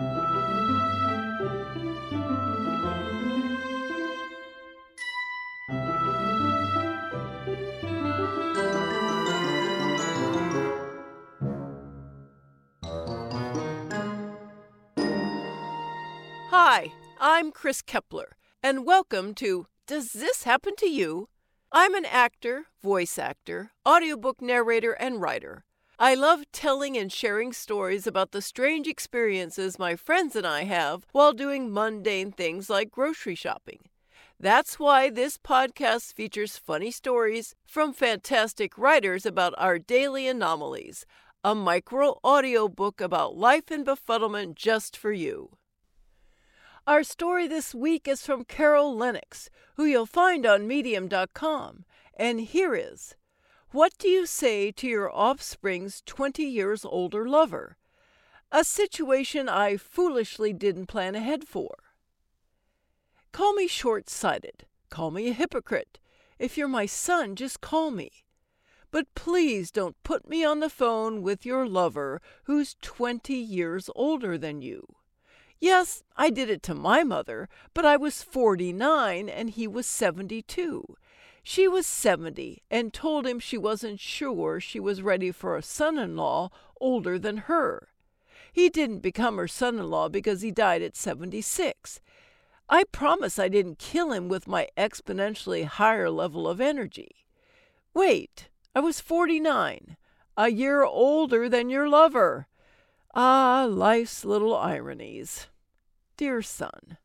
Hi, I'm Chris Kepler, and welcome to Does This Happen to You? I'm an actor, voice actor, audiobook narrator, and writer. I love telling and sharing stories about the strange experiences my friends and I have while doing mundane things like grocery shopping. That's why this podcast features funny stories from fantastic writers about our daily anomalies, a micro audio book about life and befuddlement just for you. Our story this week is from Carol Lennox, who you'll find on Medium.com. And here is What do you say to your offspring's 20 years older lover? A situation I foolishly didn't plan ahead for. Call me short sighted. Call me a hypocrite. If you're my son, just call me. But please don't put me on the phone with your lover who's 20 years older than you. Yes, I did it to my mother, but I was 49 and he was 72. She was 70 and told him she wasn't sure she was ready for a son in law older than her. He didn't become her son in law because he died at 76. I promise I didn't kill him with my exponentially higher level of energy. Wait, I was 49, a year older than your lover. Ah, life's little ironies. Dear son,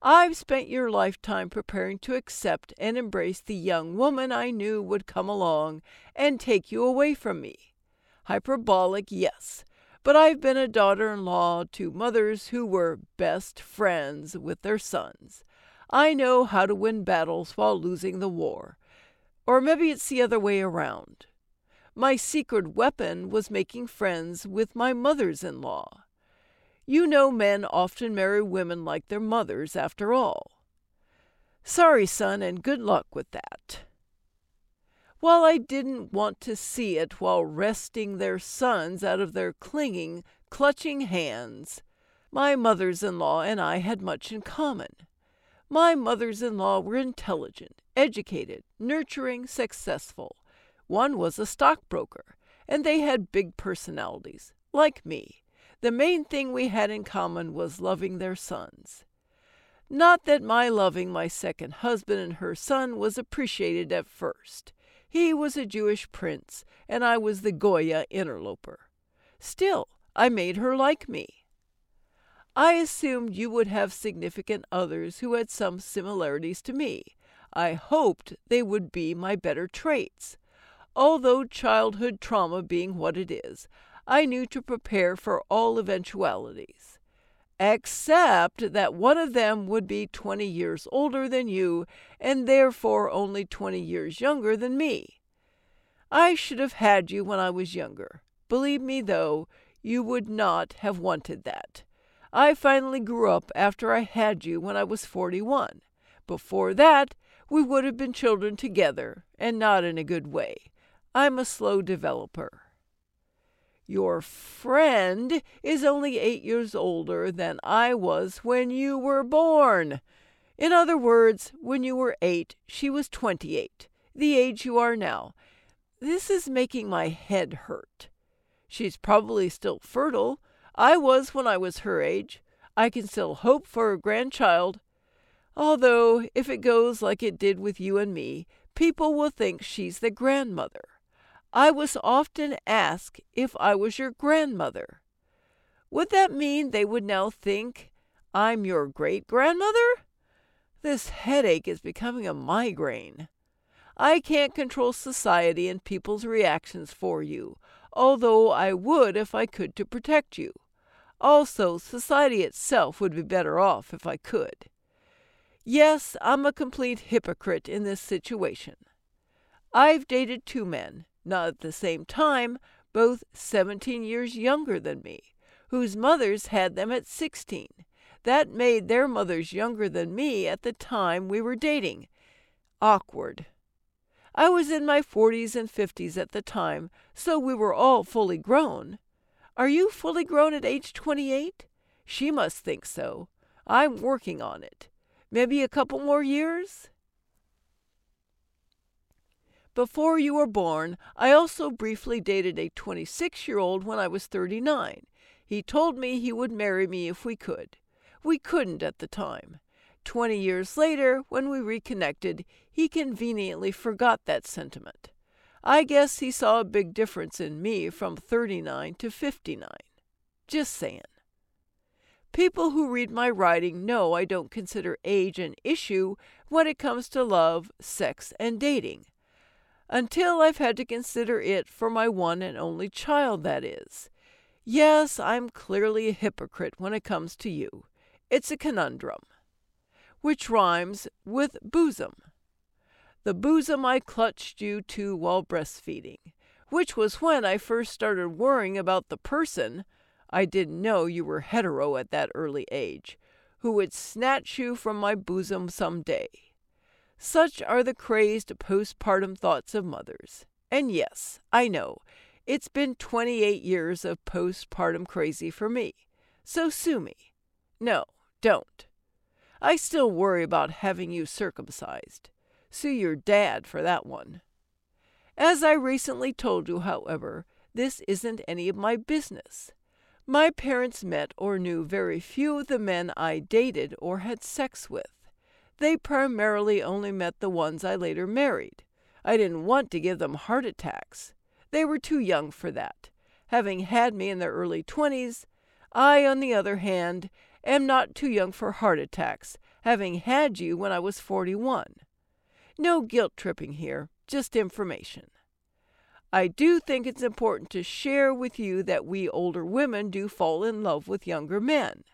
I've spent your lifetime preparing to accept and embrace the young woman I knew would come along and take you away from me. Hyperbolic, yes, but I've been a daughter in law to mothers who were best friends with their sons. I know how to win battles while losing the war. Or maybe it's the other way around. My secret weapon was making friends with my mothers in law. You know, men often marry women like their mothers, after all. Sorry, son, and good luck with that. While I didn't want to see it while wresting their sons out of their clinging, clutching hands, my mothers in law and I had much in common. My mothers in law were intelligent, educated, nurturing, successful. One was a stockbroker, and they had big personalities, like me. The main thing we had in common was loving their sons. Not that my loving my second husband and her son was appreciated at first. He was a Jewish prince, and I was the Goya interloper. Still, I made her like me. I assumed you would have significant others who had some similarities to me. I hoped they would be my better traits. Although childhood trauma being what it is, I knew to prepare for all eventualities. Except that one of them would be 20 years older than you, and therefore only 20 years younger than me. I should have had you when I was younger. Believe me, though, you would not have wanted that. I finally grew up after I had you when I was 41. Before that, we would have been children together, and not in a good way. I'm a slow developer. Your friend is only eight years older than I was when you were born. In other words, when you were eight, she was 28, the age you are now. This is making my head hurt. She's probably still fertile. I was when I was her age. I can still hope for a grandchild. Although, if it goes like it did with you and me, people will think she's the grandmother. I was often asked if I was your grandmother. Would that mean they would now think I'm your great grandmother? This headache is becoming a migraine. I can't control society and people's reactions for you, although I would if I could to protect you. Also, society itself would be better off if I could. Yes, I'm a complete hypocrite in this situation. I've dated two men, not at the same time, both 17 years younger than me, whose mothers had them at 16. That made their mothers younger than me at the time we were dating. Awkward. I was in my 40s and 50s at the time, so we were all fully grown. Are you fully grown at age 28? She must think so. I'm working on it. Maybe a couple more years? Before you were born, I also briefly dated a 26 year old when I was 39. He told me he would marry me if we could. We couldn't at the time. Twenty years later, when we reconnected, he conveniently forgot that sentiment. I guess he saw a big difference in me from 39 to 59. Just saying. People who read my writing know I don't consider age an issue when it comes to love, sex, and dating. Until I've had to consider it for my one and only child, that is. Yes, I'm clearly a hypocrite when it comes to you. It's a conundrum. Which rhymes with bosom. The bosom I clutched you to while breastfeeding, which was when I first started worrying about the person I didn't know you were hetero at that early age, who would snatch you from my bosom some day. Such are the crazed postpartum thoughts of mothers. And yes, I know, it's been 28 years of postpartum crazy for me. So sue me. No, don't. I still worry about having you circumcised. Sue your dad for that one. As I recently told you, however, this isn't any of my business. My parents met or knew very few of the men I dated or had sex with. They primarily only met the ones I later married. I didn't want to give them heart attacks. They were too young for that. Having had me in their early 20s, I, on the other hand, am not too young for heart attacks, having had you when I was 41. No guilt tripping here, just information. I do think it's important to share with you that we older women do fall in love with younger men.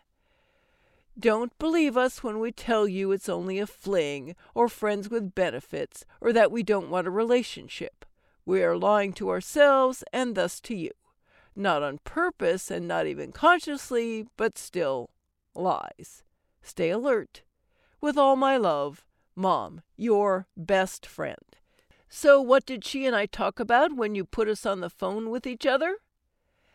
Don't believe us when we tell you it's only a fling, or friends with benefits, or that we don't want a relationship. We are lying to ourselves and thus to you. Not on purpose and not even consciously, but still lies. Stay alert. With all my love, Mom, your best friend. So, what did she and I talk about when you put us on the phone with each other?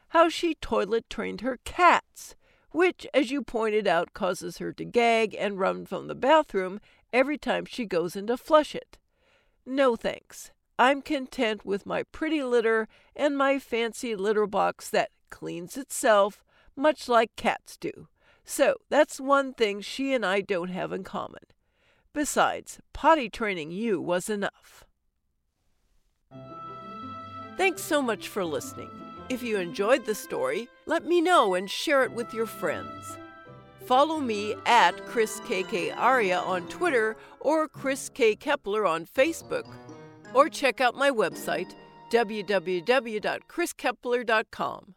How she toilet trained her cats, which, as you pointed out, causes her to gag and run from the bathroom every time she goes in to flush it. No thanks. I'm content with my pretty litter and my fancy litter box that cleans itself, much like cats do. So that's one thing she and I don't have in common. Besides, potty training you was enough. Thanks so much for listening. If you enjoyed the story, let me know and share it with your friends. Follow me at Chris KK Aria on Twitter or Chris K. Kepler on Facebook. Or check out my website, www.chriskepler.com.